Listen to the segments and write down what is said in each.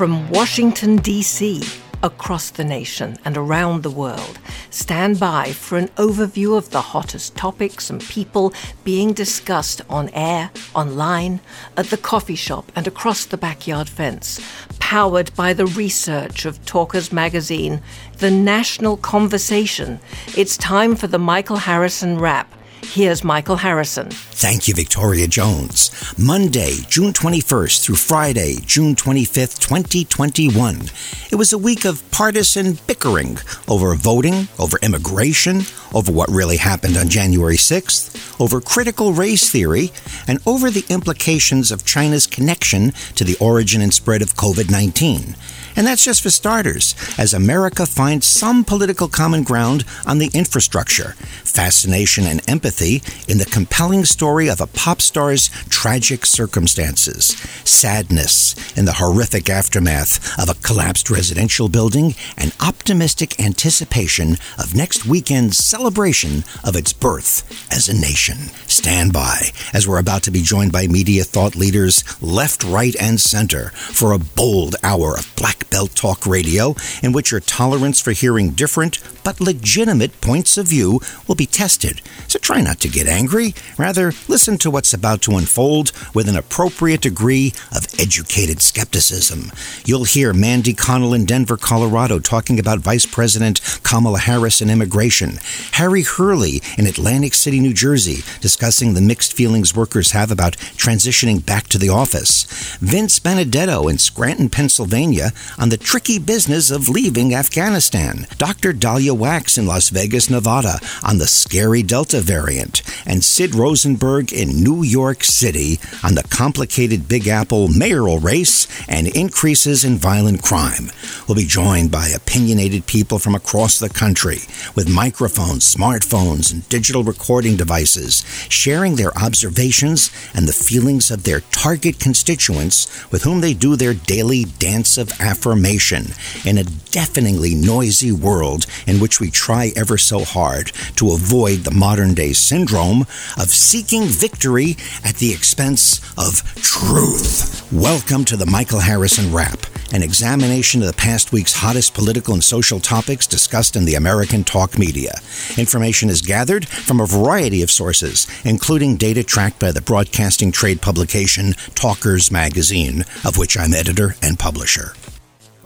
From Washington, D.C., across the nation and around the world, stand by for an overview of the hottest topics and people being discussed on air, online, at the coffee shop, and across the backyard fence. Powered by the research of Talkers Magazine, the national conversation. It's time for the Michael Harrison Wrap. Here's Michael Harrison. Thank you, Victoria Jones. Monday, June 21st through Friday, June 25th, 2021. It was a week of partisan bickering over voting, over immigration, over what really happened on January 6th, over critical race theory, and over the implications of China's connection to the origin and spread of COVID 19. And that's just for starters, as America finds some political common ground on the infrastructure, fascination and empathy in the compelling story of a pop star's tragic circumstances, sadness in the horrific aftermath of a collapsed residential building, and optimistic anticipation of next weekend's celebration of its birth as a nation. Stand by as we're about to be joined by media thought leaders left, right, and center for a bold hour of black Belt Talk Radio, in which your tolerance for hearing different but legitimate points of view will be tested. So try not to get angry. Rather, listen to what's about to unfold with an appropriate degree of educated skepticism. You'll hear Mandy Connell in Denver, Colorado, talking about Vice President Kamala Harris and immigration. Harry Hurley in Atlantic City, New Jersey, discussing the mixed feelings workers have about transitioning back to the office. Vince Benedetto in Scranton, Pennsylvania, on the tricky business of leaving Afghanistan. Dr. Daliah Wachs in Las Vegas, Nevada, on the scary Delta variant. And Sid Rosenberg in New York City on the complicated Big Apple mayoral race and increases in violent crime. We'll be joined by opinionated people from across the country with microphones, smartphones, and digital recording devices, sharing their observations and the feelings of their target constituents with whom they do their daily dance of affirmation in a deafeningly noisy world in which we try ever so hard to avoid the modern day syndrome of seeking victory at the expense of truth. Welcome to the Michael Harrison Wrap, an examination of the past week's hottest political and social topics discussed in the American talk media. Information is gathered from a variety of sources, including data tracked by the broadcasting trade publication Talkers Magazine, of which I'm editor and publisher.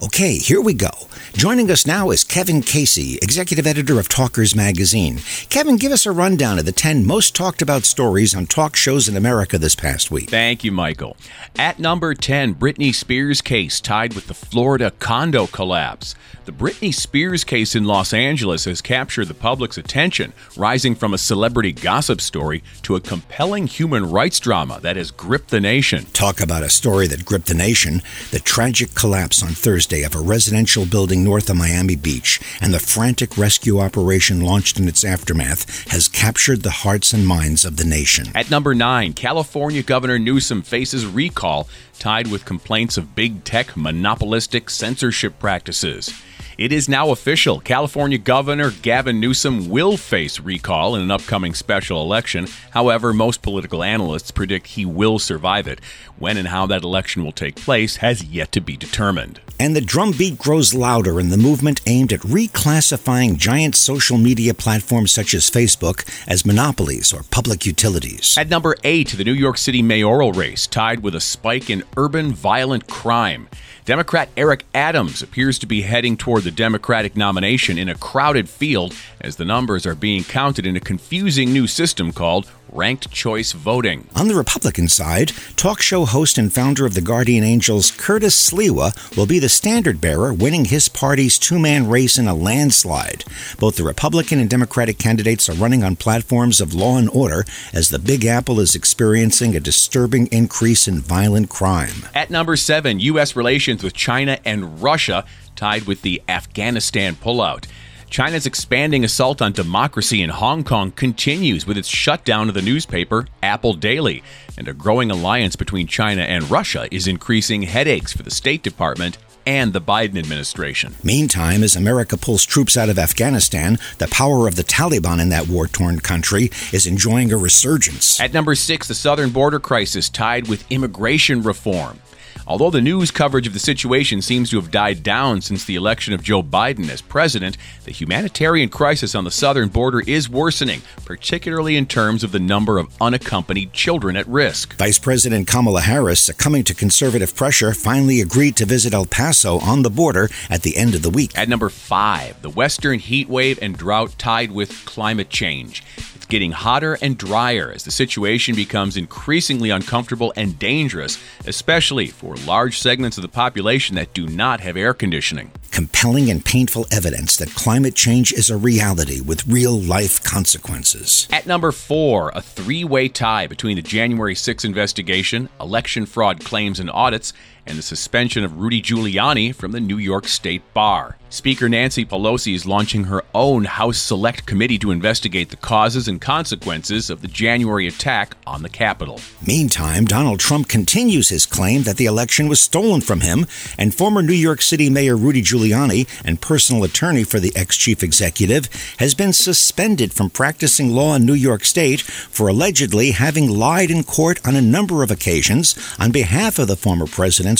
Okay, here we go. Joining us now is Kevin Casey, executive editor of Talkers Magazine. Kevin, give us a rundown of the 10 most talked about stories on talk shows in America this past week. Thank you, Michael. At number 10, Britney Spears case tied with the Florida condo collapse. The Britney Spears case in Los Angeles has captured the public's attention, rising from a celebrity gossip story to a compelling human rights drama that has gripped the nation. Talk about a story that gripped the nation. The tragic collapse on Thursday of a residential building north of Miami Beach and the frantic rescue operation launched in its aftermath has captured the hearts and minds of the nation. At number 9, California Governor Newsom faces recall tied with complaints of big tech monopolistic censorship practices. It is now official. California Governor Gavin Newsom will face recall in an upcoming special election. However, most political analysts predict he will survive it. When and how that election will take place has yet to be determined. And the drumbeat grows louder in the movement aimed at reclassifying giant social media platforms such as Facebook as monopolies or public utilities. At number 8, the New York City mayoral race tied with a spike in urban violent crime. Democrat Eric Adams appears to be heading toward the Democratic nomination in a crowded field as the numbers are being counted in a confusing new system called ranked choice voting. On the Republican side, talk show host and founder of the Guardian Angels, Curtis Sliwa, will be the standard bearer, winning his party's two man race in a landslide. Both the Republican and Democratic candidates are running on platforms of law and order as the Big Apple is experiencing a disturbing increase in violent crime. At number seven, U.S. relations with China and Russia tied with the Afghanistan pullout. China's expanding assault on democracy in Hong Kong continues with its shutdown of the newspaper Apple Daily, and a growing alliance between China and Russia is increasing headaches for the State Department and the Biden administration. Meantime, as America pulls troops out of Afghanistan, the power of the Taliban in that war torn country is enjoying a resurgence. At number six, the southern border crisis tied with immigration reform. Although the news coverage of the situation seems to have died down since the election of Joe Biden as president, the humanitarian crisis on the southern border is worsening, particularly in terms of the number of unaccompanied children at risk. Vice President Kamala Harris, succumbing to conservative pressure, finally agreed to visit El Paso on the border at the end of the week. At number five, the western heat wave and drought tied with climate change. It's getting hotter and drier as the situation becomes increasingly uncomfortable and dangerous, especially for large segments of the population that do not have air conditioning. Compelling and painful evidence that climate change is a reality with real life consequences. At number four, a three way tie between the January 6 investigation, election fraud claims and audits, and the suspension of Rudy Giuliani from the New York State Bar. Speaker Nancy Pelosi is launching her own House Select Committee to investigate the causes and consequences of the January attack on the Capitol. Meantime, Donald Trump continues his claim that the election was stolen from him, and former New York City Mayor Rudy Giuliani and personal attorney for the ex chief executive has been suspended from practicing law in New York State for allegedly having lied in court on a number of occasions on behalf of the former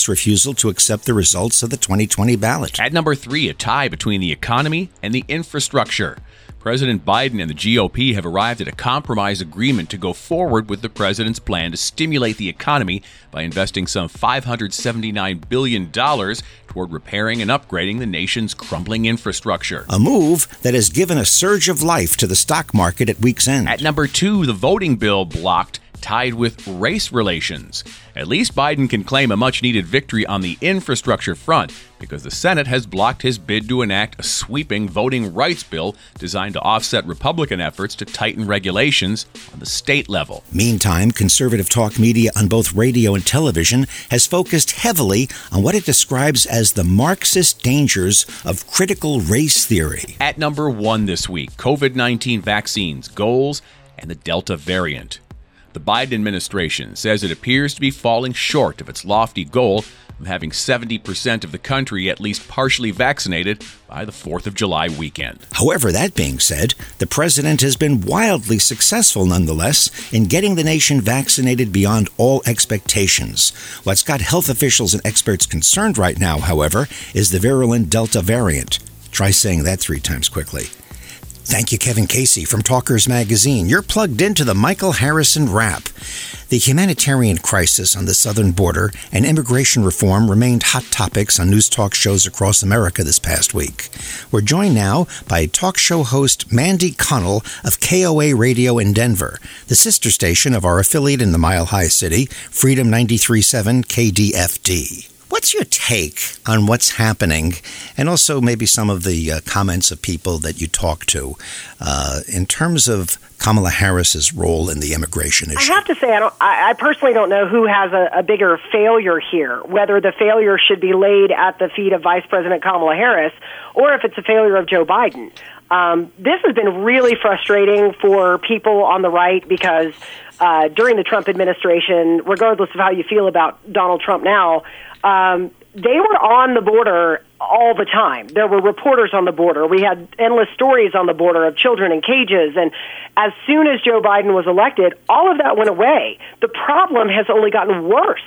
refusal to accept the results of the 2020 ballot. At number three, a tie between the economy and the infrastructure. President Biden and the GOP have arrived at a compromise agreement to go forward with the president's plan to stimulate the economy by investing some $579 billion toward repairing and upgrading the nation's crumbling infrastructure. A move that has given a surge of life to the stock market at week's end. At number two, the voting bill blocked tied with race relations. At least Biden can claim a much needed victory on the infrastructure front because the Senate has blocked his bid to enact a sweeping voting rights bill designed to offset Republican efforts to tighten regulations on the state level. Meantime, conservative talk media on both radio and television has focused heavily on what it describes as the Marxist dangers of critical race theory. At number one this week, COVID 19 vaccines, goals, and the Delta variant. The Biden administration says it appears to be falling short of its lofty goal of having 70% of the country at least partially vaccinated by the 4th of July weekend. However, that being said, the president has been wildly successful nonetheless in getting the nation vaccinated beyond all expectations. What's got health officials and experts concerned right now, however, is the virulent Delta variant. Try saying that three times quickly. Thank you, Kevin Casey from Talkers Magazine. You're plugged into the Michael Harrison Wrap. The humanitarian crisis on the southern border and immigration reform remained hot topics on news talk shows across America this past week. We're joined now by talk show host Mandy Connell of KOA Radio in Denver, the sister station of our affiliate in the Mile High City, Freedom 93.7 KDFD. What's your take on what's happening, and also maybe some of the uh, comments of people that you talk to, uh, in terms of Kamala Harris's role in the immigration issue? I have to say, I, don't, I, I personally don't know who has a, a bigger failure here. Whether the failure should be laid at the feet of Vice President Kamala Harris, or if it's a failure of Joe Biden. Um, this has been really frustrating for people on the right because uh, during the Trump administration, regardless of how you feel about Donald Trump now, um, they were on the border all the time. There were reporters on the border. We had endless stories on the border of children in cages. And as soon as Joe Biden was elected, all of that went away. The problem has only gotten worse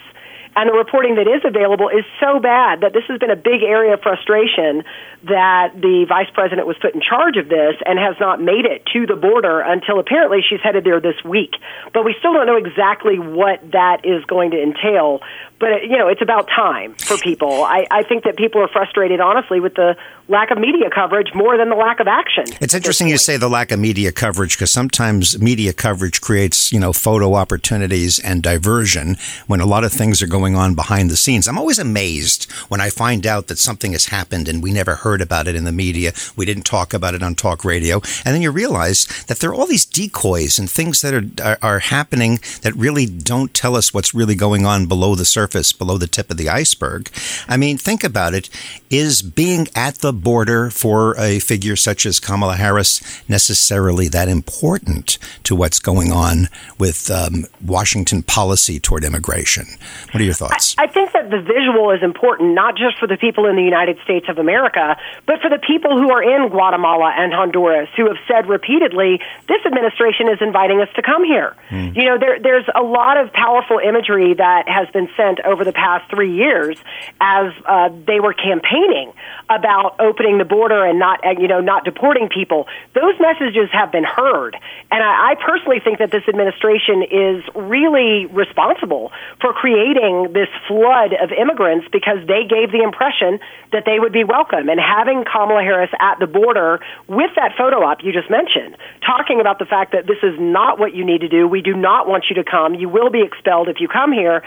And the reporting that is available is so bad that this has been a big area of frustration that the vice president was put in charge of this and has not made it to the border until apparently she's headed there this week. But we still don't know exactly what that is going to entail. But, you know, it's about time for people. I, I think that people are frustrated, honestly, with the lack of media coverage more than the lack of action. It's interesting you say the lack of media coverage because sometimes media coverage creates, you know, photo opportunities and diversion when a lot of things are going on behind the scenes. I'm always amazed when I find out that something has happened and we never heard about it in the media. We didn't talk about it on talk radio. And then you realize that there are all these decoys and things that are, are, are happening that really don't tell us what's really going on below the surface, below the tip of the iceberg. I mean, think about it. Is being at the border for a figure such as Kamala Harris necessarily that important to what's going on with um, Washington policy toward immigration? What are your thoughts? I, I think that the visual is important, not just for the people in the United States of America, but for the people who are in Guatemala and Honduras who have said repeatedly, this administration is inviting us to come here. Mm. You know, there, there's a lot of powerful imagery that has been sent over the past three years as uh, they were campaigning about opening the border and not, you know, not deporting people. Those messages have been heard, and I, I personally think that this administration is really responsible for creating this flood of immigrants because they gave the impression that they would be welcome. And having Kamala Harris at the border with that photo op you just mentioned, talking about the fact that this is not what you need to do. We do not want you to come. You will be expelled if you come here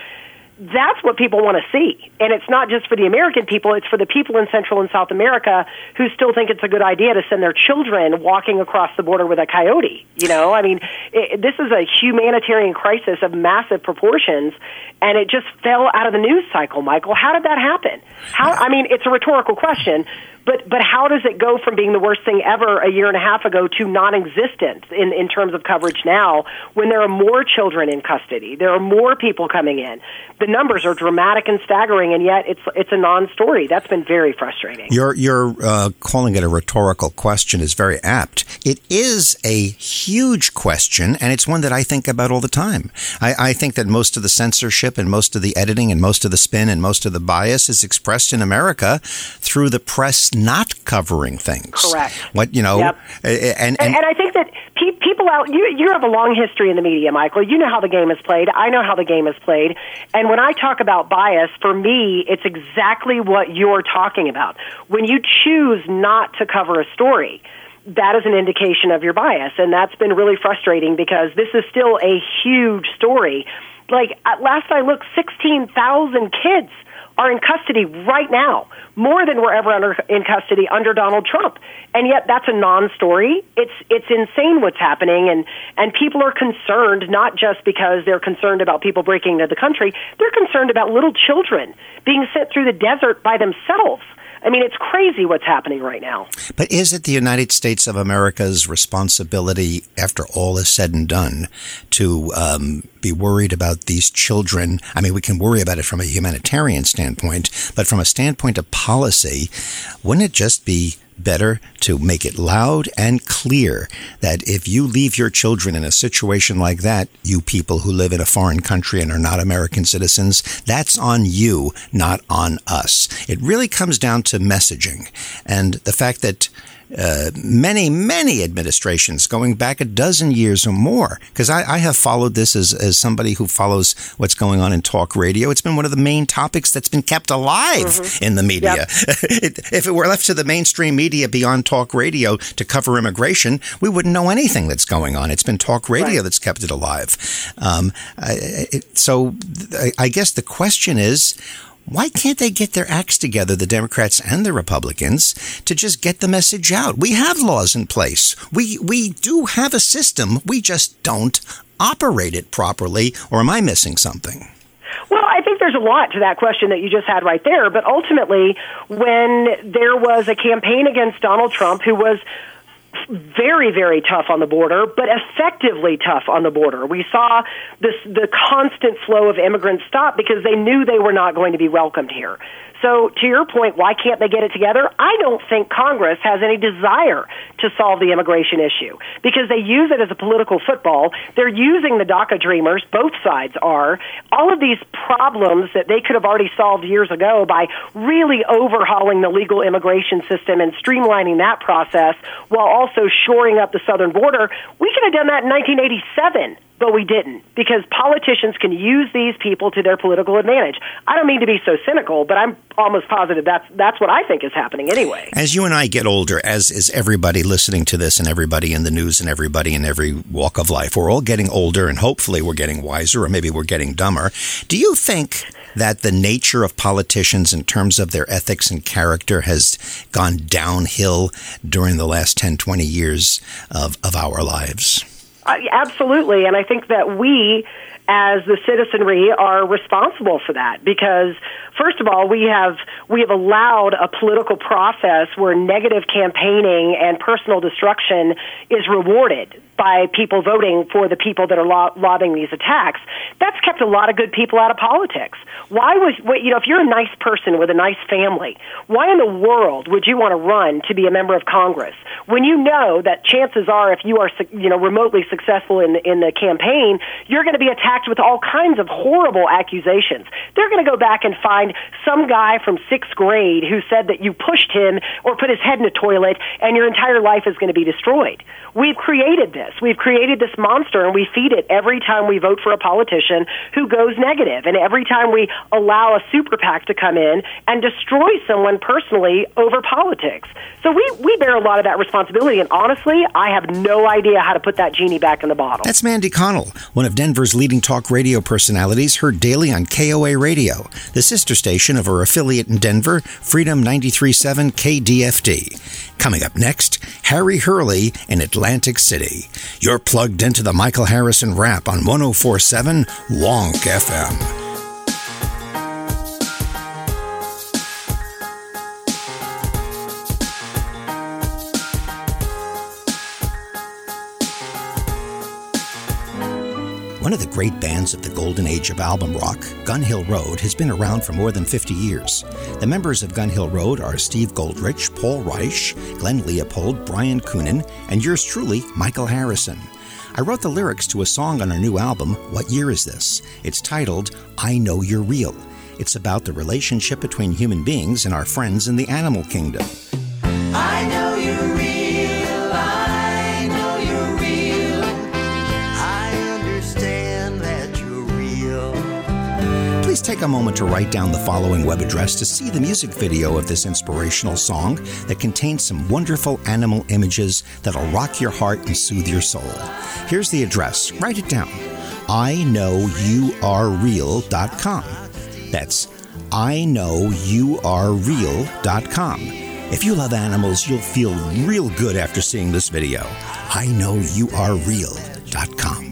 that's what people want to see. And it's not just for the American people, it's for the people in Central and South America who still think it's a good idea to send their children walking across the border with a coyote. You know, I mean, it, this is a humanitarian crisis of massive proportions, and it just fell out of the news cycle, Michael. How did that happen? How, I mean, it's a rhetorical question, but but how does it go from being the worst thing ever a year and a half ago to non-existent in in terms of coverage now when there are more children in custody there are more people coming in the numbers are dramatic and staggering and yet it's it's a non-story that's been very frustrating you're you're uh, calling it a rhetorical question is very apt it is a huge question and it's one that I think about all the time I, I think that most of the censorship and most of the editing and most of the spin and most of the bias is expressed in America through the press not covering things. Correct. What you know, yep. and, and, and and I think that pe- people out you you have a long history in the media, Michael. You know how the game is played. I know how the game is played. And when I talk about bias, for me, it's exactly what you're talking about. When you choose not to cover a story that is an indication of your bias. And that's been really frustrating because this is still a huge story. Like, at last I looked, 16,000 kids are in custody right now, more than were ever under, in custody under Donald Trump. And yet that's a non-story. It's it's insane what's happening and and people are concerned not just because they're concerned about people breaking into the country, they're concerned about little children being sent through the desert by themselves. I mean, it's crazy what's happening right now. But is it the United States of America's responsibility, after all is said and done, to um, be worried about these children? I mean, we can worry about it from a humanitarian standpoint, but from a standpoint of policy, wouldn't it just be better to make it loud and clear that if you leave your children in a situation like that, you people who live in a foreign country and are not American citizens, that's on you, not on us. It really comes down to messaging and the fact that uh, many, many administrations going back a dozen years or more. Because I, I, have followed this as, as somebody who follows what's going on in talk radio. It's been one of the main topics that's been kept alive mm-hmm. in the media. Yep. it, if it were left to the mainstream media beyond talk radio to cover immigration, we wouldn't know anything that's going on. It's been talk radio right. that's kept it alive. Um, I, it, so I, I guess the question is, why can't they get their acts together, the Democrats and the Republicans, to just get the message out? We have laws in place. We we do have a system. We just don't operate it properly. Or am I missing something? Well, I think there's a lot to that question that you just had right there. But ultimately, when there was a campaign against Donald Trump, who was very, very tough on the border, but effectively tough on the border. We saw this the constant flow of immigrants stop because they knew they were not going to be welcomed here. So, to your point, why can't they get it together? I don't think Congress has any desire to solve the immigration issue because they use it as a political football. They're using the DACA dreamers, both sides are. All of these problems that they could have already solved years ago by really overhauling the legal immigration system and streamlining that process while also shoring up the southern border, we could have done that in 1987 but we didn't because politicians can use these people to their political advantage. I don't mean to be so cynical, but I'm almost positive that's that's what I think is happening anyway. As you and I get older, as is everybody listening to this and everybody in the news and everybody in every walk of life, we're all getting older and hopefully we're getting wiser or maybe we're getting dumber. Do you think that the nature of politicians in terms of their ethics and character has gone downhill during the last 10, 20 years of, of our lives? Uh, absolutely, and I think that we, as the citizenry, are responsible for that because, first of all, we have we have allowed a political process where negative campaigning and personal destruction is rewarded by people voting for the people that are lo- lobbying these attacks. That's kept a lot of good people out of politics. Why was you know if you're a nice person with a nice family, why in the world would you want to run to be a member of Congress when you know that chances are if you are you know remotely successful in in the campaign, you're going to be attacked with all kinds of horrible accusations. They're going to go back and find some guy from 6th grade who said that you pushed him or put his head in a toilet and your entire life is going to be destroyed. We've created this. We've created this monster and we feed it every time we vote for a politician who goes negative and every time we allow a super PAC to come in and destroy someone personally over politics. So we, we bear a lot of that responsibility and honestly, I have no idea how to put that genie back in the bottle. That's Mandy Connell, one of Denver's leading talk radio personalities, heard daily on KOA Radio, the sister station of her affiliate in Denver, Freedom 93.7 KDFD. Coming up next, Harry Hurley in Atlantic City. You're plugged into the Michael Harrison Wrap on 1047 Wonk FM. One of the great bands of the golden age of album rock, Gun Hill Road, has been around for more than 50 years. The members of Gun Hill Road are Steve Goldrich, Paul Reich, Glenn Leopold, Brian Coonan, and yours truly, Michael Harrison. I wrote the lyrics to a song on our new album, What Year Is This? It's titled, I Know You're Real. It's about the relationship between human beings and our friends in the animal kingdom. Please take a moment to write down the following web address to see the music video of this inspirational song that contains some wonderful animal images that'll rock your heart and soothe your soul. Here's the address. Write it down. I know you are real.com. That's I know you are real.com. If you love animals, you'll feel real good after seeing this video. I know you are real.com.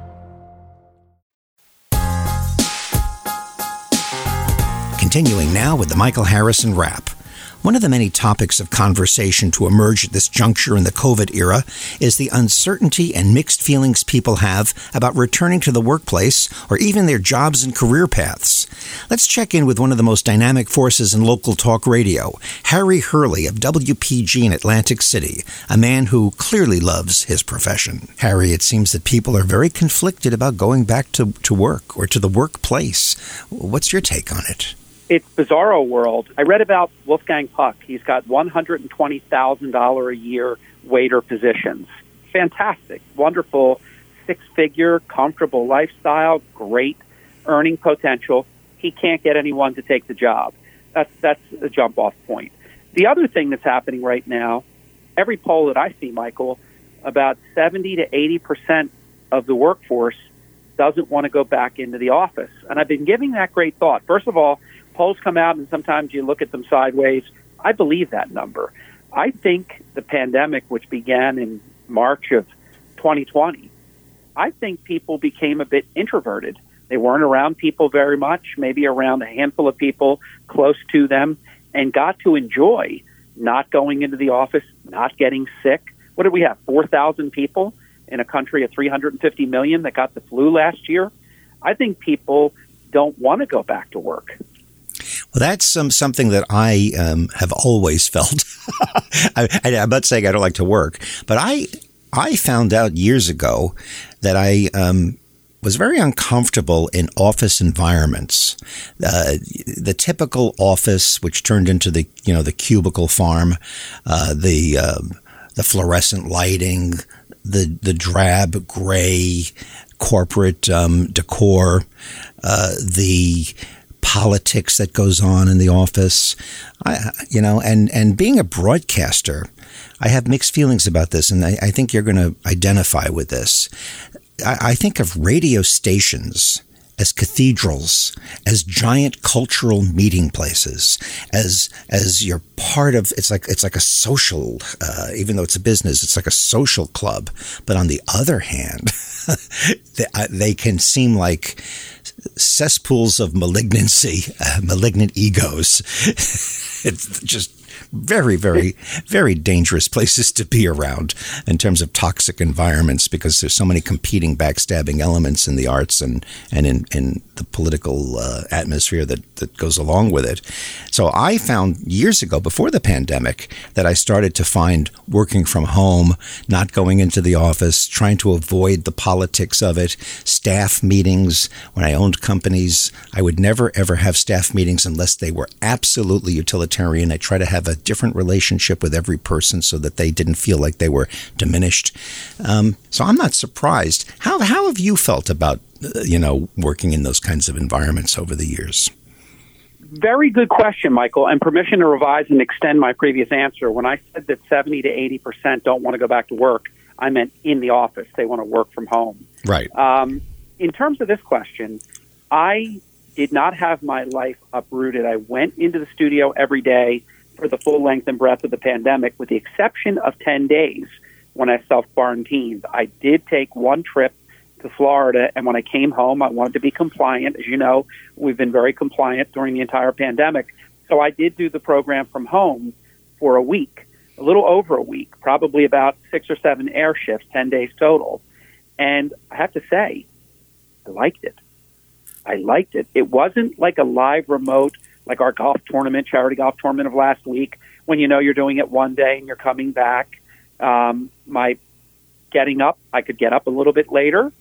Continuing now with the Michael Harrison Wrap. One of the many topics of conversation to emerge at this juncture in the COVID era is the uncertainty and mixed feelings people have about returning to the workplace or even their jobs and career paths. Let's check in with one of the most dynamic forces in local talk radio, Harry Hurley of WPG in Atlantic City, a man who clearly loves his profession. Harry, it seems that people are very conflicted about going back to, to work or to the workplace. What's your take on it? It's bizarro world. I read about Wolfgang Puck. He's got $120,000 a year waiter positions. Fantastic, wonderful, six figure, comfortable lifestyle, great earning potential. He can't get anyone to take the job. That's, that's a jump off point. The other thing that's happening right now, every poll that I see, Michael, about 70 to 80% of the workforce doesn't want to go back into the office. And I've been giving that great thought. First of all, polls come out and sometimes you look at them sideways. I believe that number. I think the pandemic, which began in March of 2020, I think people became a bit introverted. They weren't around people very much, maybe around a handful of people close to them, and got to enjoy not going into the office, not getting sick. What did we have? 4,000 people in a country of 350 million that got the flu last year. I think people don't want to go back to work. Well, that's um, something that I um, have always felt. I, am not saying I don't like to work, but I I found out years ago that I um, was very uncomfortable in office environments. Uh, the typical office, which turned into the you know the cubicle farm, uh, the uh, the fluorescent lighting, the the drab gray corporate um, decor, uh, the politics that goes on in the office. I, you know, and, and being a broadcaster, I have mixed feelings about this, and I, I think you're going to identify with this. I, I think of radio stations as cathedrals, as giant cultural meeting places, as as you're part of. It's like it's like a social, uh, even though it's a business, it's like a social club. But on the other hand, they, uh, they, can seem like cesspools of malignancy, uh, malignant egos. it's just very, very, very dangerous places to be around in terms of toxic environments because there's so many competing backstabbing elements in the arts and, and in, in the political uh, atmosphere that, that goes along with it. So I found years ago, before the pandemic, that I started to find working from home, not going into the office, trying to avoid the politics of it, staff meetings. When I owned companies, I would never, ever have staff meetings unless they were absolutely utilitarian. I try to have a different relationship with every person so that they didn't feel like they were diminished. Um, so I'm not surprised. How, how have you felt about, uh, you know, working in those kinds of environments over the years? Very good question, Michael, and permission to revise and extend my previous answer. When I said that 70 to 80% don't want to go back to work, I meant in the office. They want to work from home. Right. Um, in terms of this question, I did not have my life uprooted. I went into the studio every day for the full length and breadth of the pandemic, with the exception of 10 days when I self quarantined. I did take one trip to Florida, and when I came home, I wanted to be compliant. As you know, we've been very compliant during the entire pandemic. So I did do the program from home for a week, a little over a week, probably about six or seven air shifts, 10 days total. And I have to say, I liked it. I liked it. It wasn't like a live remote like our golf tournament, charity golf tournament of last week, when you know you're doing it one day and you're coming back. Um, my getting up, I could get up a little bit later.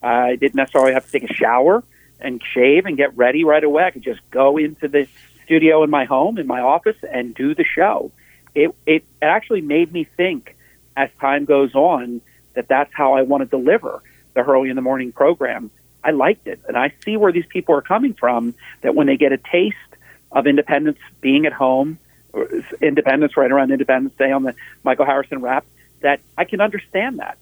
I didn't necessarily have to take a shower and shave and get ready right away. I could just go into the studio in my home, in my office, and do the show. It, it actually made me think as time goes on that that's how I want to deliver the Hurley in the Morning program. I liked it. And I see where these people are coming from that when they get a taste of independence being at home, independence right around Independence Day on the Michael Harrison Wrap, that I can understand that.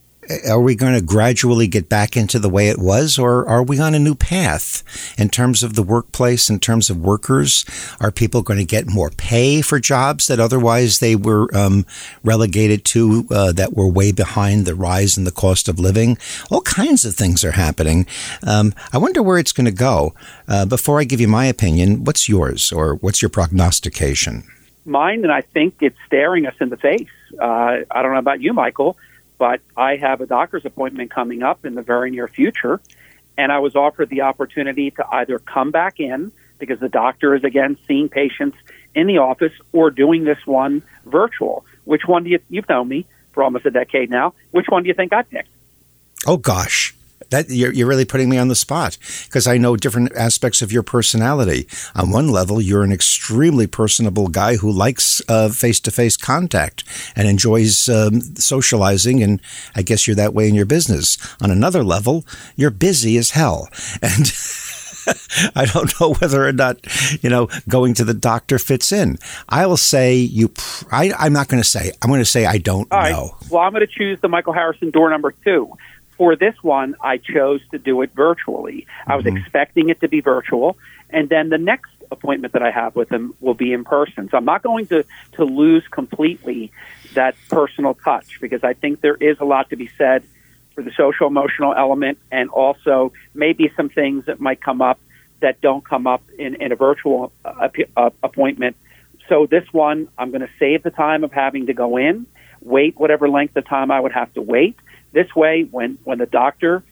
Are we going to gradually get back into the way it was, or are we on a new path in terms of the workplace, in terms of workers? Are people going to get more pay for jobs that otherwise they were um, relegated to, uh, that were way behind the rise in the cost of living? All kinds of things are happening. Um, I wonder where it's going to go. Uh, before I give you my opinion, what's yours, or what's your prognostication? mine, and I think it's staring us in the face. Uh, I don't know about you, Michael, but I have a doctor's appointment coming up in the very near future, and I was offered the opportunity to either come back in because the doctor is again seeing patients in the office or doing this one virtual. Which one do you? You've known me for almost a decade now. Which one do you think I picked? Oh gosh, that you're, you're really putting me on the spot because I know different aspects of your personality. On one level, you're an extremely personable guy who likes face to face contact and enjoys um, socializing, and I guess you're that way in your business. On another level, you're busy as hell, and. I don't know whether or not, you know, going to the doctor fits in. I will say you. Pr- I, am not going to say. I'm going to say I don't All know. Right. Well, I'm going to choose the Michael Harrison door number two. For this one, I chose to do it virtually. I was mm-hmm. expecting it to be virtual, and then the next appointment that I have with him will be in person. So I'm not going to to lose completely that personal touch because I think there is a lot to be said for the social emotional element and also maybe some things that might come up that don't come up in, in a virtual uh, uh, appointment. So this one, I'm going to save the time of having to go in, wait whatever length of time I would have to wait. This way, when, when the doctor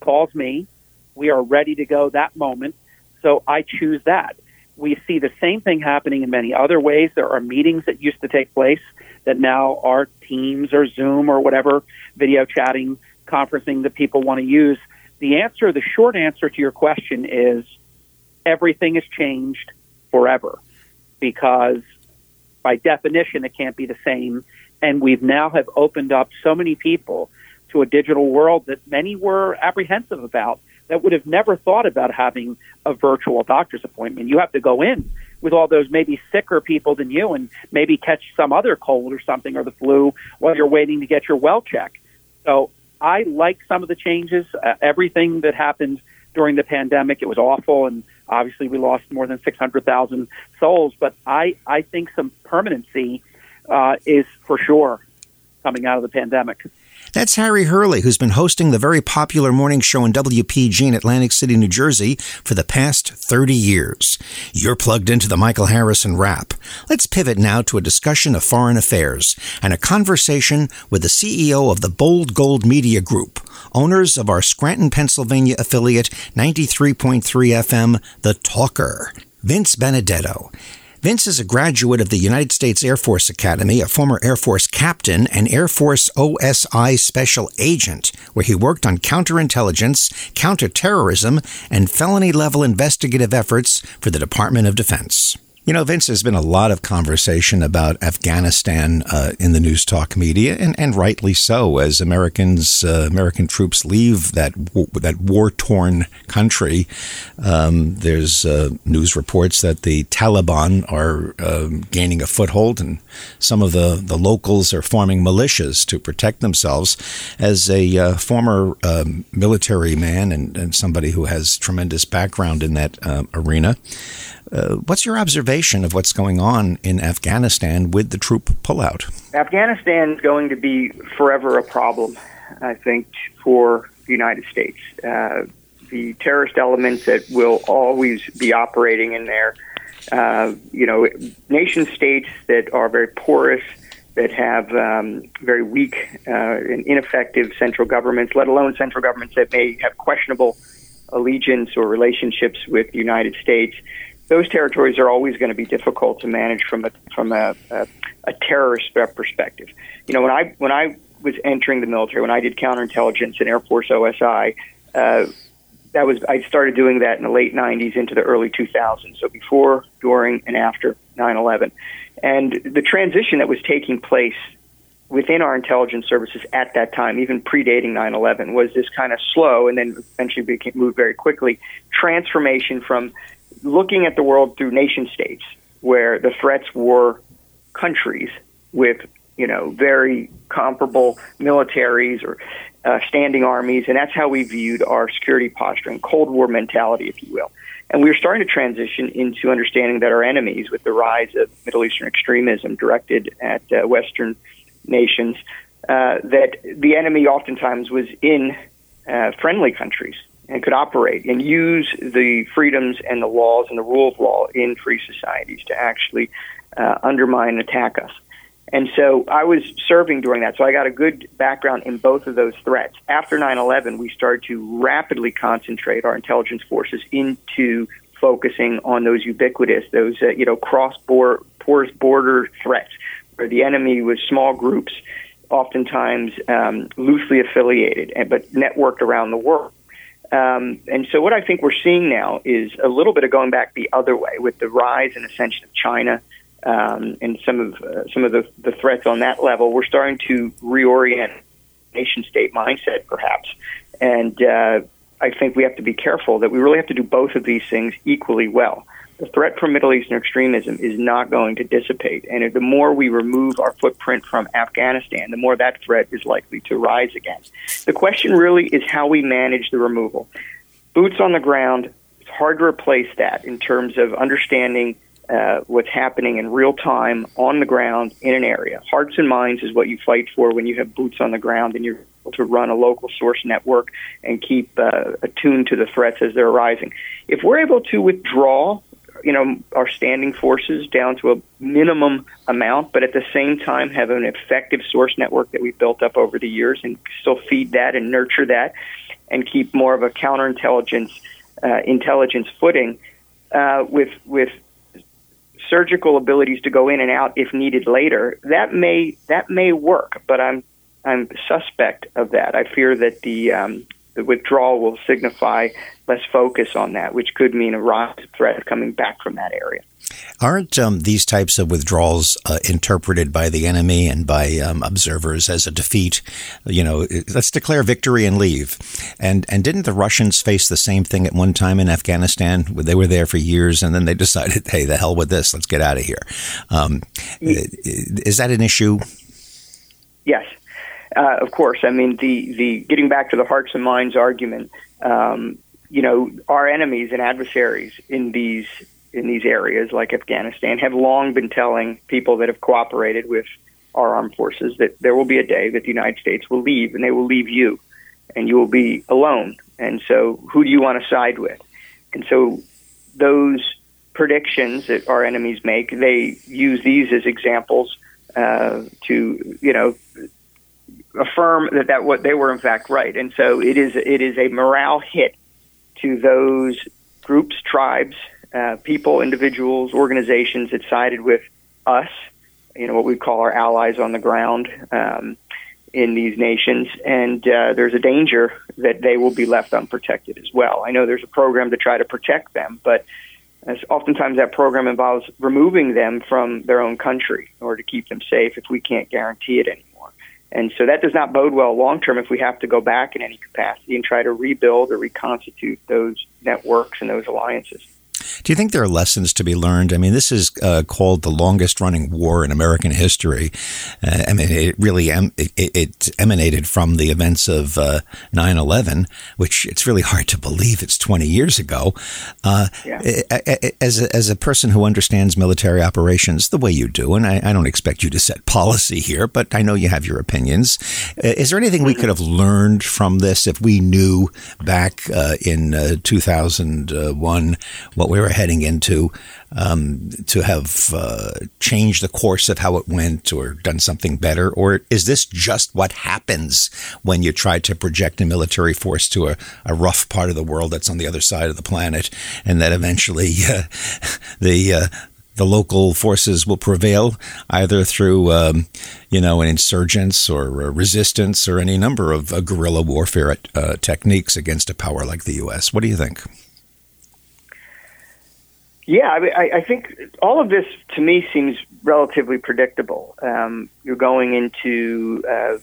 calls me, we are ready to go that moment. So I choose that. We see the same thing happening in many other ways. There are meetings that used to take place that now are Teams or Zoom or whatever video chatting conferencing that people want to use? The answer, the short answer to your question is everything has changed forever because by definition it can't be the same. And we've now have opened up so many people to a digital world that many were apprehensive about that would have never thought about having a virtual doctor's appointment. You have to go in with all those maybe sicker people than you and maybe catch some other cold or something or the flu while you're waiting to get your well check. So I like some of the changes. Uh, everything that happened during the pandemic, it was awful, and obviously we lost more than 600,000 souls. But I, I think some permanency uh, is for sure coming out of the pandemic. That's Harry Hurley, who's been hosting the very popular morning show in WPG in Atlantic City, New Jersey for the past 30 years. You're plugged into the Michael Harrison Wrap. Let's pivot now to a discussion of foreign affairs and a conversation with the CEO of the Bold Gold Media Group, owners of our Scranton, Pennsylvania affiliate 93.3 FM, The Talker, Vince Benedetto. Vince is a graduate of the United States Air Force Academy, a former Air Force captain, and Air Force OSI special agent, where he worked on counterintelligence, counterterrorism, and felony level investigative efforts for the Department of Defense. You know, Vince, there's been a lot of conversation about Afghanistan uh, in the news talk media, and, and rightly so, as Americans, uh, American troops leave that that war torn country. Um, there's uh, news reports that the Taliban are um, gaining a foothold, and some of the, the locals are forming militias to protect themselves. As a uh, former um, military man and, and, somebody who has tremendous background in that uh, arena, uh, what's your observation of what's going on in Afghanistan with the troop pullout? Afghanistan is going to be forever a problem, I think, for the United States. Uh, the terrorist elements that will always be operating in there, uh, you know, nation states that are very porous, that have um, very weak uh, and ineffective central governments, let alone central governments that may have questionable allegiance or relationships with the United States those territories are always going to be difficult to manage from a from a, a, a terrorist perspective. You know, when I when I was entering the military, when I did counterintelligence in Air Force OSI, uh, that was I started doing that in the late '90s into the early 2000s. So before, during, and after 9/11, and the transition that was taking place within our intelligence services at that time, even predating 9/11, was this kind of slow and then eventually became moved very quickly transformation from looking at the world through nation states, where the threats were countries with you know very comparable militaries or uh, standing armies, and that's how we viewed our security posture and Cold War mentality, if you will. And we were starting to transition into understanding that our enemies, with the rise of Middle Eastern extremism directed at uh, Western nations, uh, that the enemy oftentimes was in uh, friendly countries and could operate and use the freedoms and the laws and the rule of law in free societies to actually uh, undermine and attack us. And so I was serving during that, so I got a good background in both of those threats. After 9 11, we started to rapidly concentrate our intelligence forces into focusing on those ubiquitous, those uh, you know cross border, porous border threats, where the enemy was small groups, oftentimes um, loosely affiliated, but networked around the world. Um, and so, what I think we're seeing now is a little bit of going back the other way with the rise and ascension of China um, and some of uh, some of the, the threats on that level. We're starting to reorient nation state mindset, perhaps, and uh, I think we have to be careful that we really have to do both of these things equally well. The threat from Middle Eastern extremism is not going to dissipate, and the more we remove our footprint from Afghanistan, the more that threat is likely to rise again. The question really is how we manage the removal. Boots on the ground. It's hard to replace that in terms of understanding uh, what's happening in real time on the ground in an area. Hearts and minds is what you fight for when you have boots on the ground and you're able to run a local source network and keep uh, attuned to the threats as they're arising. If we're able to withdraw, you know, our standing forces down to a minimum amount, but at the same time have an effective source network that we've built up over the years and still feed that and nurture that and keep more of a counterintelligence uh, intelligence footing uh, with with surgical abilities to go in and out if needed later, that may that may work. But I'm I'm suspect of that. I fear that the um, the withdrawal will signify less focus on that, which could mean a rise threat coming back from that area. Aren't um, these types of withdrawals uh, interpreted by the enemy and by um, observers as a defeat? You know, let's declare victory and leave. And and didn't the Russians face the same thing at one time in Afghanistan? They were there for years, and then they decided, "Hey, the hell with this. Let's get out of here." Um, is that an issue? Yes, uh, of course. I mean, the the getting back to the hearts and minds argument. Um, you know, our enemies and adversaries in these in these areas like Afghanistan have long been telling people that have cooperated with our armed forces that there will be a day that the United States will leave and they will leave you and you will be alone. And so who do you want to side with? And so those predictions that our enemies make, they use these as examples uh, to, you know, affirm that, that what they were in fact right. And so it is it is a morale hit to those groups, tribes, uh, people, individuals, organizations that sided with us, you know, what we call our allies on the ground um, in these nations. And uh, there's a danger that they will be left unprotected as well. I know there's a program to try to protect them, but as oftentimes that program involves removing them from their own country in order to keep them safe if we can't guarantee it anymore. And so that does not bode well long term if we have to go back in any capacity and try to rebuild or reconstitute those networks and those alliances. Do you think there are lessons to be learned? I mean, this is uh, called the longest running war in American history. Uh, I mean, it really em- it, it, emanated from the events of uh, 9 11, which it's really hard to believe it's 20 years ago. Uh, yeah. As, a, as a person who understands military operations the way you do, and I, I, don't expect you to set policy here, but I know you have your opinions. Uh, is there anything we could have learned from this if we knew back uh, in 2001 what we were heading into um, to have uh, changed the course of how it went or done something better? Or is this just what happens when you try to project a military force to a, a rough part of the world that's on the other side of the planet and that eventually uh, the uh, the local forces will prevail either through, um, you know, an insurgence or resistance or any number of uh, guerrilla warfare uh, techniques against a power like the U.S. What do you think? Yeah, I, I think all of this to me seems relatively predictable. Um, you're going into uh,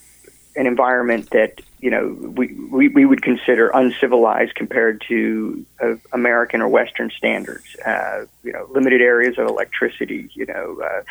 an environment that you know we, we, we would consider uncivilized compared to uh, American or Western standards. Uh, you know, limited areas of electricity. You know, uh,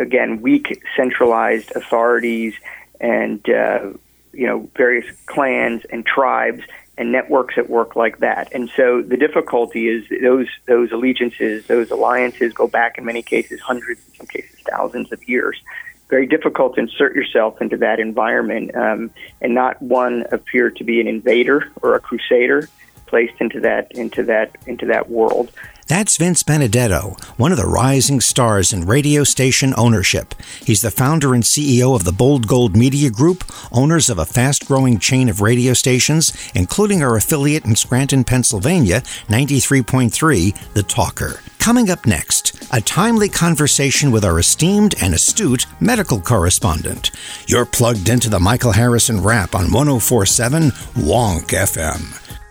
again, weak centralized authorities, and uh, you know various clans and tribes and networks at work like that. And so the difficulty is those those allegiances, those alliances go back in many cases hundreds, in some cases thousands of years. Very difficult to insert yourself into that environment um, and not one appear to be an invader or a crusader placed into that into that into that world. That's Vince Benedetto, one of the rising stars in radio station ownership. He's the founder and CEO of the Bold Gold Media Group, owners of a fast growing chain of radio stations, including our affiliate in Scranton, Pennsylvania, 93.3, The Talker. Coming up next, a timely conversation with our esteemed and astute medical correspondent. You're plugged into the Michael Harrison Wrap on 1047 Wonk FM.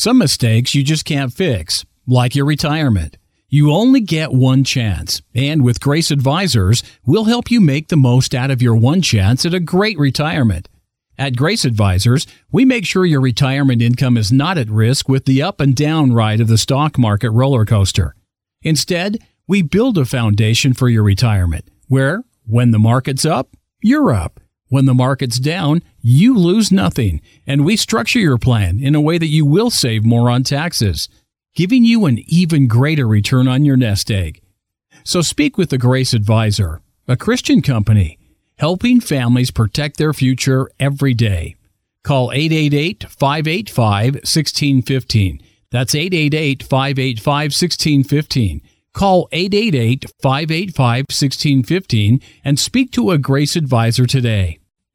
Some mistakes you just can't fix, like your retirement. You only get one chance, and with Grace Advisors, we'll help you make the most out of your one chance at a great retirement. At Grace Advisors, we make sure your retirement income is not at risk with the up and down ride of the stock market roller coaster. Instead, we build a foundation for your retirement where, when the market's up, you're up. When the market's down, you lose nothing, and we structure your plan in a way that you will save more on taxes, giving you an even greater return on your nest egg. So speak with the Grace Advisor, a Christian company, helping families protect their future every day. Call 888 585 1615. That's 888 585 1615. Call 888 585 1615 and speak to a Grace Advisor today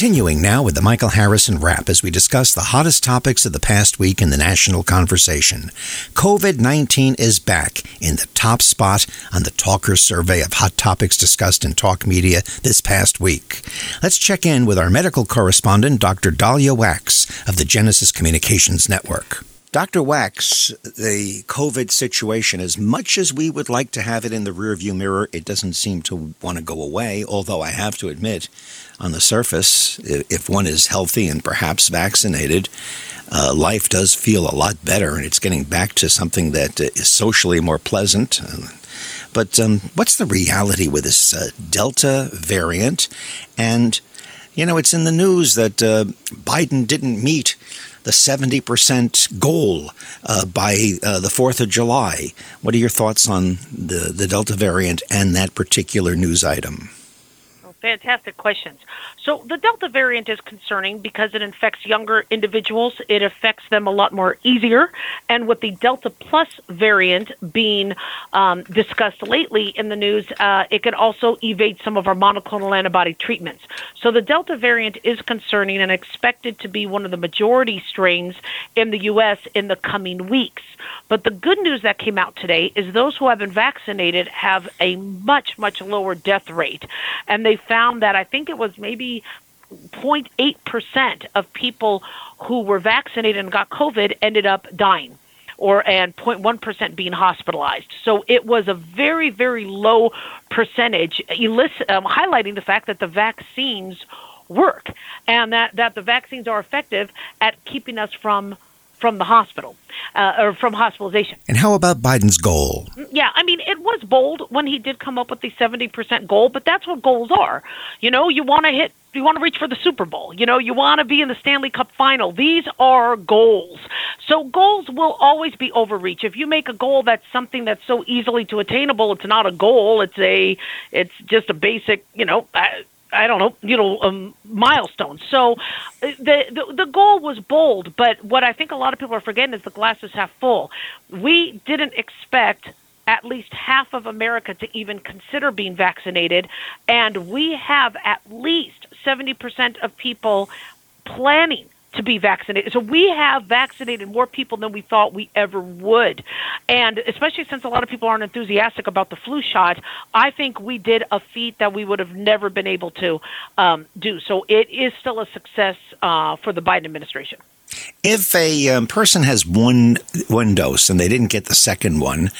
Continuing now with the Michael Harrison Wrap as we discuss the hottest topics of the past week in the national conversation. COVID 19 is back in the top spot on the Talker survey of hot topics discussed in talk media this past week. Let's check in with our medical correspondent, Dr. Daliah Wachs of the Genesis Communications Network. Dr. Wachs, the COVID situation, as much as we would like to have it in the rearview mirror, it doesn't seem to want to go away. Although I have to admit, on the surface, if one is healthy and perhaps vaccinated, uh, life does feel a lot better and it's getting back to something that is socially more pleasant. But um, what's the reality with this uh, Delta variant? And, you know, it's in the news that uh, Biden didn't meet the 70% goal uh, by uh, the 4th of July. What are your thoughts on the, the Delta variant and that particular news item? Fantastic questions. So the Delta variant is concerning because it infects younger individuals. It affects them a lot more easier. And with the Delta Plus variant being um, discussed lately in the news, uh, it can also evade some of our monoclonal antibody treatments. So the Delta variant is concerning and expected to be one of the majority strains in the U.S. in the coming weeks. But the good news that came out today is those who have been vaccinated have a much, much lower death rate. And they found that I think it was maybe 0.8% of people who were vaccinated and got COVID ended up dying or and 0.1% being hospitalized. So it was a very very low percentage um, highlighting the fact that the vaccines work and that that the vaccines are effective at keeping us from from the hospital uh, or from hospitalization. And how about Biden's goal? Yeah, I mean, it was bold when he did come up with the 70% goal, but that's what goals are. You know, you want to hit you want to reach for the Super Bowl. You know, you want to be in the Stanley Cup final. These are goals. So goals will always be overreach. If you make a goal that's something that's so easily to attainable, it's not a goal. It's a it's just a basic, you know, uh, I don't know, you know, um, milestones. So uh, the, the the goal was bold, but what I think a lot of people are forgetting is the glass is half full. We didn't expect at least half of America to even consider being vaccinated, and we have at least 70% of people planning to be vaccinated. So we have vaccinated more people than we thought we ever would. And especially since a lot of people aren't enthusiastic about the flu shot, I think we did a feat that we would have never been able to um, do. So it is still a success uh, for the Biden administration. If a um, person has one one dose and they didn't get the second one,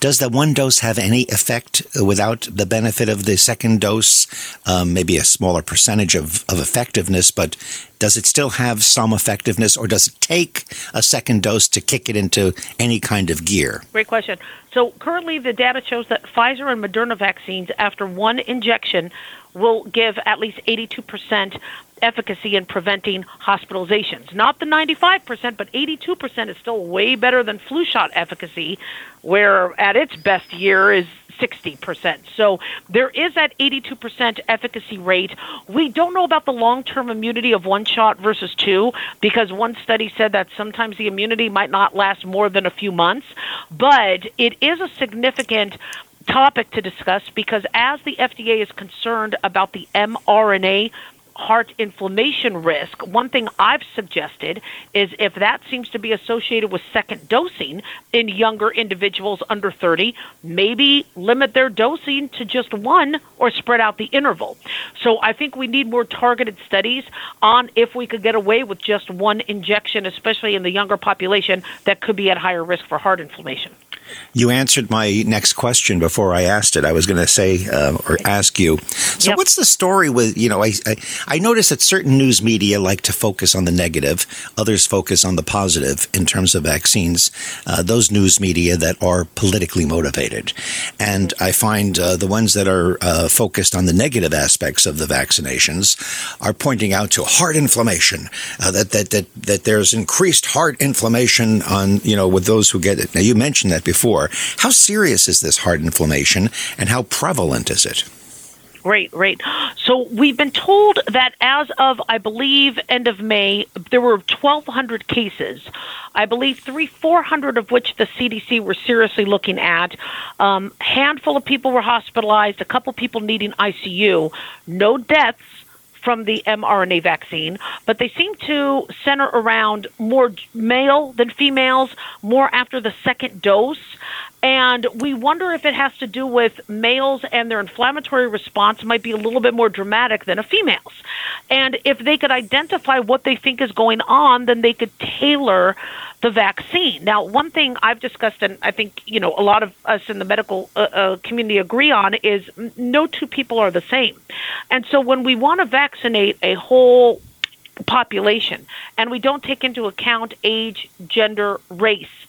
does that one dose have any effect without the benefit of the second dose? Um, maybe a smaller percentage of, of effectiveness, but does it still have some effectiveness, or does it take a second dose to kick it into any kind of gear? Great question. So currently, the data shows that Pfizer and Moderna vaccines, after one injection, will give at least 82% efficacy in preventing hospitalizations. Not the 95%, but 82% is still way better than flu shot efficacy, where at its best year is 60%. So there is that 82% efficacy rate. We don't know about the long term immunity of one shot versus two because one study said that sometimes the immunity might not last more than a few months, but it is a significant topic to discuss because as the FDA is concerned about the mRNA heart inflammation risk, one thing I've suggested is if that seems to be associated with second dosing in younger individuals under 30, maybe limit their dosing to just one or spread out the interval. So I think we need more targeted studies on if we could get away with just one injection, especially in the younger population that could be at higher risk for heart inflammation. You answered my next question before I asked it. I was going to say uh, or ask you. So, yep. what's the story with you know? I, I I notice that certain news media like to focus on the negative, others focus on the positive in terms of vaccines. Uh, those news media that are politically motivated, and I find uh, the ones that are uh, focused on the negative aspects of the vaccinations are pointing out to heart inflammation. Uh, that that that that there's increased heart inflammation on you know with those who get it. Now you mentioned that before before. How serious is this heart inflammation and how prevalent is it? Right, right. So we've been told that as of, I believe, end of May, there were 1,200 cases. I believe three, 400 of which the CDC were seriously looking at. Um, handful of people were hospitalized, a couple people needing ICU. No deaths from the mRNA vaccine, but they seem to center around more male than females, more after the second dose. And we wonder if it has to do with males and their inflammatory response might be a little bit more dramatic than a female's. And if they could identify what they think is going on, then they could tailor the vaccine. Now, one thing I've discussed, and I think you know a lot of us in the medical uh, uh, community agree on, is no two people are the same. And so, when we want to vaccinate a whole population, and we don't take into account age, gender, race,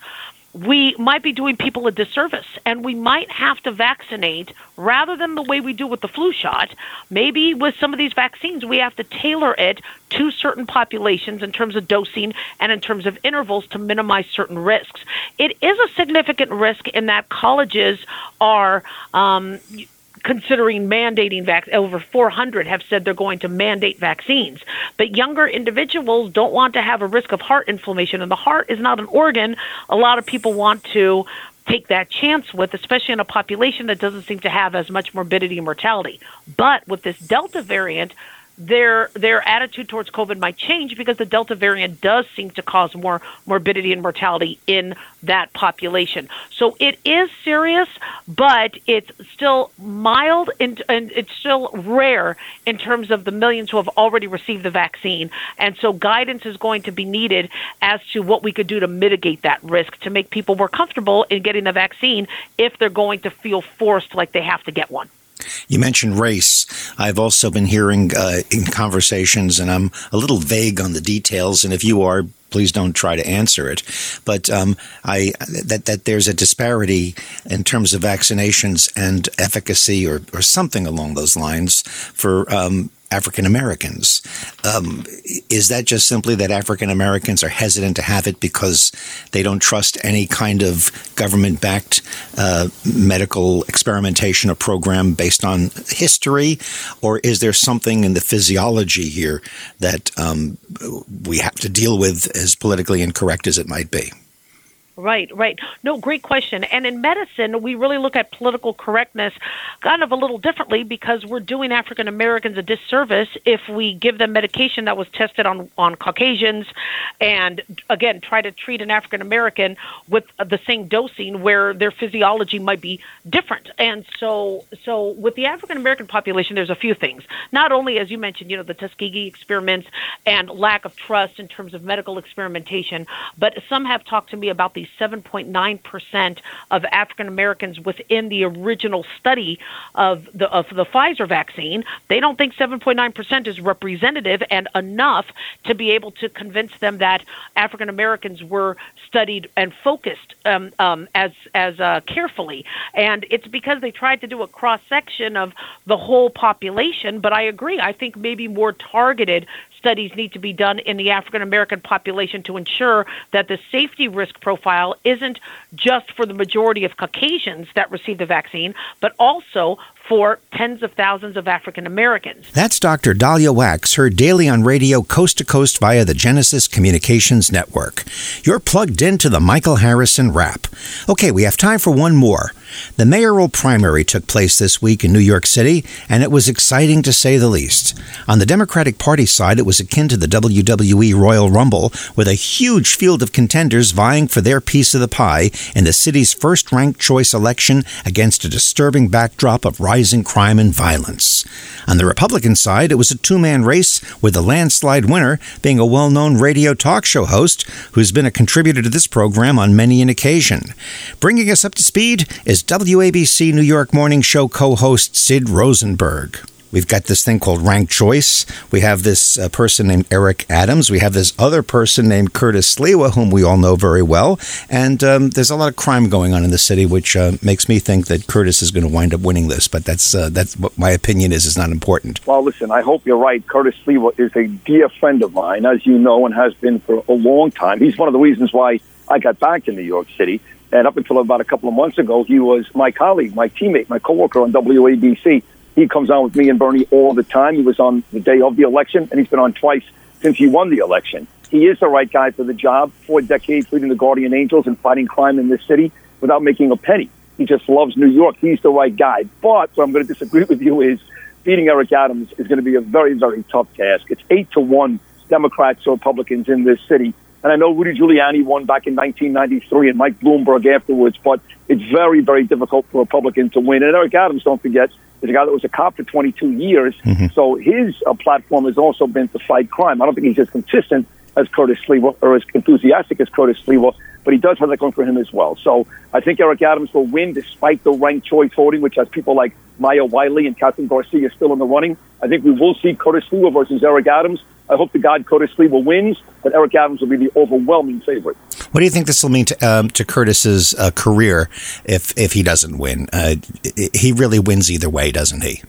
we might be doing people a disservice and we might have to vaccinate rather than the way we do with the flu shot. Maybe with some of these vaccines, we have to tailor it to certain populations in terms of dosing and in terms of intervals to minimize certain risks. It is a significant risk in that colleges are um, considering mandating vac- over 400 have said they're going to mandate vaccines. But younger individuals don't want to have a risk of heart inflammation, and the heart is not an organ. A lot of people want to take that chance with, especially in a population that doesn't seem to have as much morbidity and mortality. But with this Delta variant, their their attitude towards COVID might change because the Delta variant does seem to cause more morbidity and mortality in that population. So it is serious, but it's still mild and, and it's still rare in terms of the millions who have already received the vaccine. And so guidance is going to be needed as to what we could do to mitigate that risk to make people more comfortable in getting the vaccine if they're going to feel forced like they have to get one. You mentioned race. I've also been hearing uh, in conversations, and I'm a little vague on the details. And if you are, please don't try to answer it. But um, I that that there's a disparity in terms of vaccinations and efficacy, or or something along those lines for um, African Americans. Um, is that just simply that African Americans are hesitant to have it because they don't trust any kind of government backed uh, medical experimentation or program based on history? Or is there something in the physiology here that um, we have to deal with, as politically incorrect as it might be? Right, right. No, great question. And in medicine, we really look at political correctness kind of a little differently because we're doing African Americans a disservice if we give them medication that was tested on on Caucasians and again try to treat an African American with the same dosing where their physiology might be different. And so so with the African American population there's a few things. Not only as you mentioned, you know, the Tuskegee experiments and lack of trust in terms of medical experimentation, but some have talked to me about the 7.9% of African Americans within the original study of the of the Pfizer vaccine. They don't think 7.9% is representative and enough to be able to convince them that African Americans were studied and focused um, um, as as uh, carefully. And it's because they tried to do a cross section of the whole population. But I agree. I think maybe more targeted studies need to be done in the African American population to ensure that the safety risk profile isn't just for the majority of Caucasians that receive the vaccine, but also for tens of thousands of African Americans. That's Dr. Daliah Wachs, heard daily on radio coast to coast via the Genesis Communications Network. You're plugged into the Michael Harrison Wrap. Okay, we have time for one more. The mayoral primary took place this week in New York City, and it was exciting to say the least. On the Democratic Party side, it was akin to the WWE Royal Rumble, with a huge field of contenders vying for their piece of the pie in the city's first ranked choice election against a disturbing backdrop of rising crime and violence. On the Republican side, it was a two man race, with the landslide winner being a well known radio talk show host who's been a contributor to this program on many an occasion. Bringing us up to speed is WABC New York Morning Show co host Sid Rosenberg. We've got this thing called ranked choice. We have this uh, person named Eric Adams. We have this other person named Curtis Sliwa, whom we all know very well. And um, there's a lot of crime going on in the city, which uh, makes me think that Curtis is going to wind up winning this. But that's uh, that's what my opinion is. Is not important. Well, listen, I hope you're right. Curtis Sliwa is a dear friend of mine, as you know, and has been for a long time. He's one of the reasons why I got back to New York City. And up until about a couple of months ago, he was my colleague, my teammate, my coworker on WABC. He comes on with me and Bernie all the time. He was on the day of the election, and he's been on twice since he won the election. He is the right guy for the job. Four decades leading the Guardian Angels and fighting crime in this city without making a penny. He just loves New York. He's the right guy. But what I'm going to disagree with you is beating Eric Adams is going to be a very, very tough task. It's eight to one Democrats or Republicans in this city. And I know Rudy Giuliani won back in 1993 and Mike Bloomberg afterwards, but it's very, very difficult for a Republican to win. And Eric Adams, don't forget, is a guy that was a cop for 22 years. Mm-hmm. So his uh, platform has also been to fight crime. I don't think he's as consistent as Curtis Sliwa or as enthusiastic as Curtis Sliwa, but he does have that going for him as well. So I think Eric Adams will win despite the ranked choice voting, which has people like Maya Wiley and Kathryn Garcia still in the running. I think we will see Curtis Sliwa versus Eric Adams. I hope the God Curtis Sliwa wins, but Eric Adams will be the overwhelming favorite. What do you think this will mean to, um, to Curtis's uh, career if if he doesn't win? Uh, he really wins either way, doesn't he?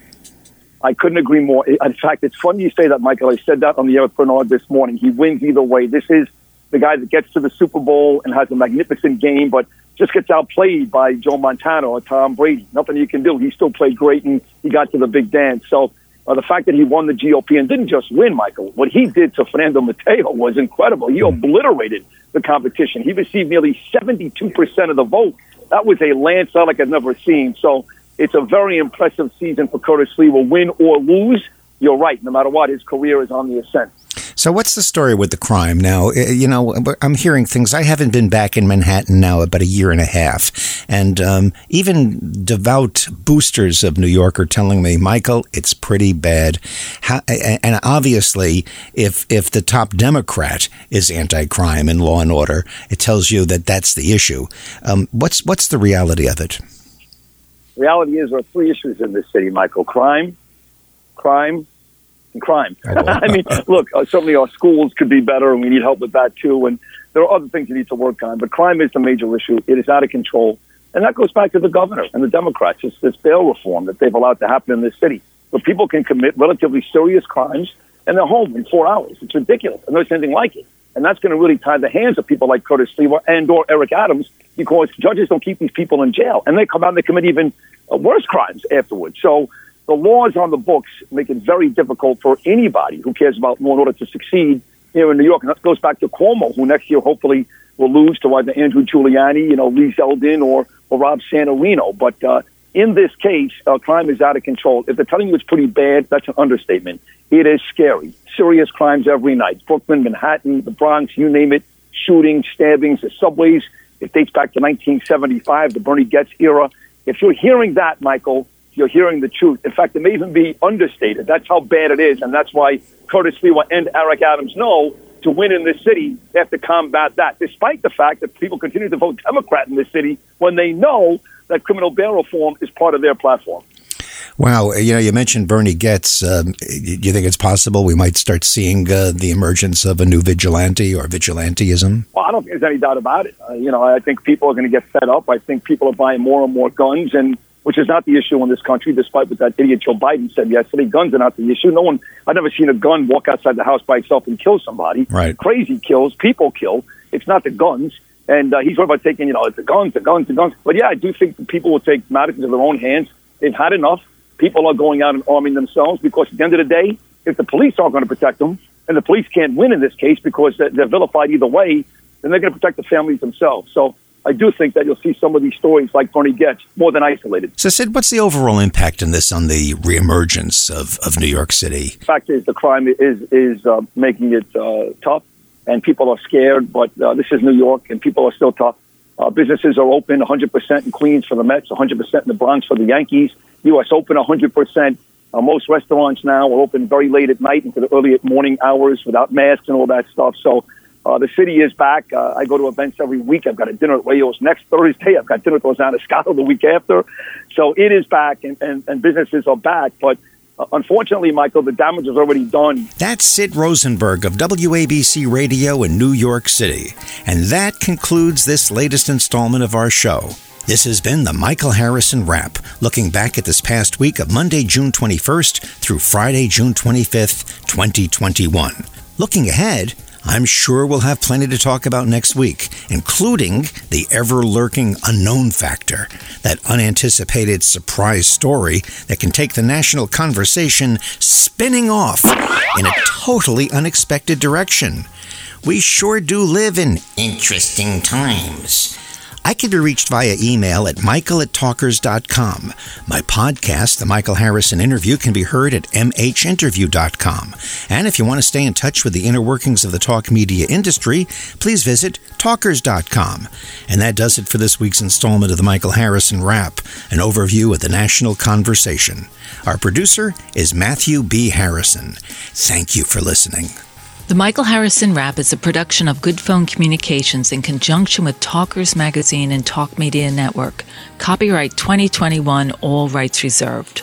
I couldn't agree more. In fact, it's funny you say that, Michael. I said that on the air with Bernard this morning. He wins either way. This is the guy that gets to the Super Bowl and has a magnificent game, but just gets outplayed by Joe Montana or Tom Brady. Nothing you can do. He still played great and he got to the big dance. So uh, the fact that he won the GOP and didn't just win, Michael, what he did to Fernando Mateo was incredible. He obliterated the competition. He received nearly 72% of the vote. That was a landslide like I've never seen. So it's a very impressive season for Curtis Sliwa. Win or lose, you're right. No matter what, his career is on the ascent. So, what's the story with the crime now? Uh, you know, I'm hearing things. I haven't been back in Manhattan now about a year and a half, and um, even devout boosters of New York are telling me, Michael, it's pretty bad. How, and obviously, if if the top Democrat is anti-crime and law and order, it tells you that that's the issue. Um, what's what's the reality of it? Reality is there are three issues in this city, Michael: crime, crime, and crime. I mean, look, uh, certainly our schools could be better, and we need help with that too. And there are other things we need to work on, but crime is the major issue. It is out of control, and that goes back to the governor and the Democrats. It's this bail reform that they've allowed to happen in this city, where people can commit relatively serious crimes and they're home in four hours. It's ridiculous. I've never seen anything like it. And that's going to really tie the hands of people like Curtis Sliwa and or Eric Adams because judges don't keep these people in jail, and they come out and they commit even uh, worse crimes afterwards. So the laws on the books make it very difficult for anybody who cares about law and order to succeed here in New York. And that goes back to Cuomo, who next year hopefully will lose to either Andrew Giuliani, you know, Lee Zeldin, or, or Rob Astorino. But uh, in this case, uh, crime is out of control. If they're telling you it's pretty bad, that's an understatement. It is scary. Serious crimes every night. Brooklyn, Manhattan, the Bronx, you name it. Shootings, stabbings, the subways. It dates back to 1975, the Bernie Goetz era. If you're hearing that, Michael, you're hearing the truth. In fact, it may even be understated. That's how bad it is, and that's why Curtis Sliwa and Eric Adams know to win in this city, they have to combat that, despite the fact that people continue to vote Democrat in this city when they know that criminal bail reform is part of their platform. Wow, you know, you mentioned Bernie Goetz. Um, do you think it's possible we might start seeing uh, the emergence of a new vigilante or vigilanteism? Well, I don't think there's any doubt about it. Uh, you know, I think people are going to get fed up. I think people are buying more and more guns, and which is not the issue in this country, despite what that idiot Joe Biden said yesterday. Guns are not the issue. No one, I've never seen a gun walk outside the house by itself and kill somebody. Right. Crazy kills, people kill. It's not the guns. And uh, he's talking about taking, you know, it's the guns, the guns, the guns. But yeah, I do think people will take matters into their own hands. They've had enough. People are going out and arming themselves because at the end of the day, if the police aren't going to protect them, and the police can't win in this case because they're vilified either way, then they're going to protect the families themselves. So I do think that you'll see some of these stories like Bernie Goetz more than isolated. So, Sid, what's the overall impact in this on the reemergence of, of New York City? The fact is, the crime is is uh, making it uh, tough, and people are scared. But uh, this is New York, and people are still tough. Uh, businesses are open 100% in Queens for the Mets, 100% in the Bronx for the Yankees. U.S. Open 100%. Uh, most restaurants now are open very late at night into the early morning hours without masks and all that stuff. So uh, the city is back. Uh, I go to events every week. I've got a dinner at Rao's next Thursday. I've got dinner at Rosanna Scotto the week after. So it is back, and, and, and businesses are back. But uh, unfortunately, Michael, the damage is already done. That's Sid Rosenberg of WABC Radio in New York City. And that concludes this latest installment of our show. This has been the Michael Harrison Wrap, looking back at this past week of Monday, June 21st through Friday, June 25th, 2021. Looking ahead, I'm sure we'll have plenty to talk about next week, including the ever lurking unknown factor, that unanticipated surprise story that can take the national conversation spinning off in a totally unexpected direction. We sure do live in interesting times. I can be reached via email at michael at talkers.com. My podcast, The Michael Harrison Interview, can be heard at mhinterview.com. And if you want to stay in touch with the inner workings of the talk media industry, please visit talkers.com. And that does it for this week's installment of The Michael Harrison Wrap, an overview of the national conversation. Our producer is Matthew B. Harrison. Thank you for listening. The Michael Harrison Wrap is a production of Good Phone Communications in conjunction with Talkers Magazine and Talk Media Network. Copyright 2021, all rights reserved.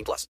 18 plus.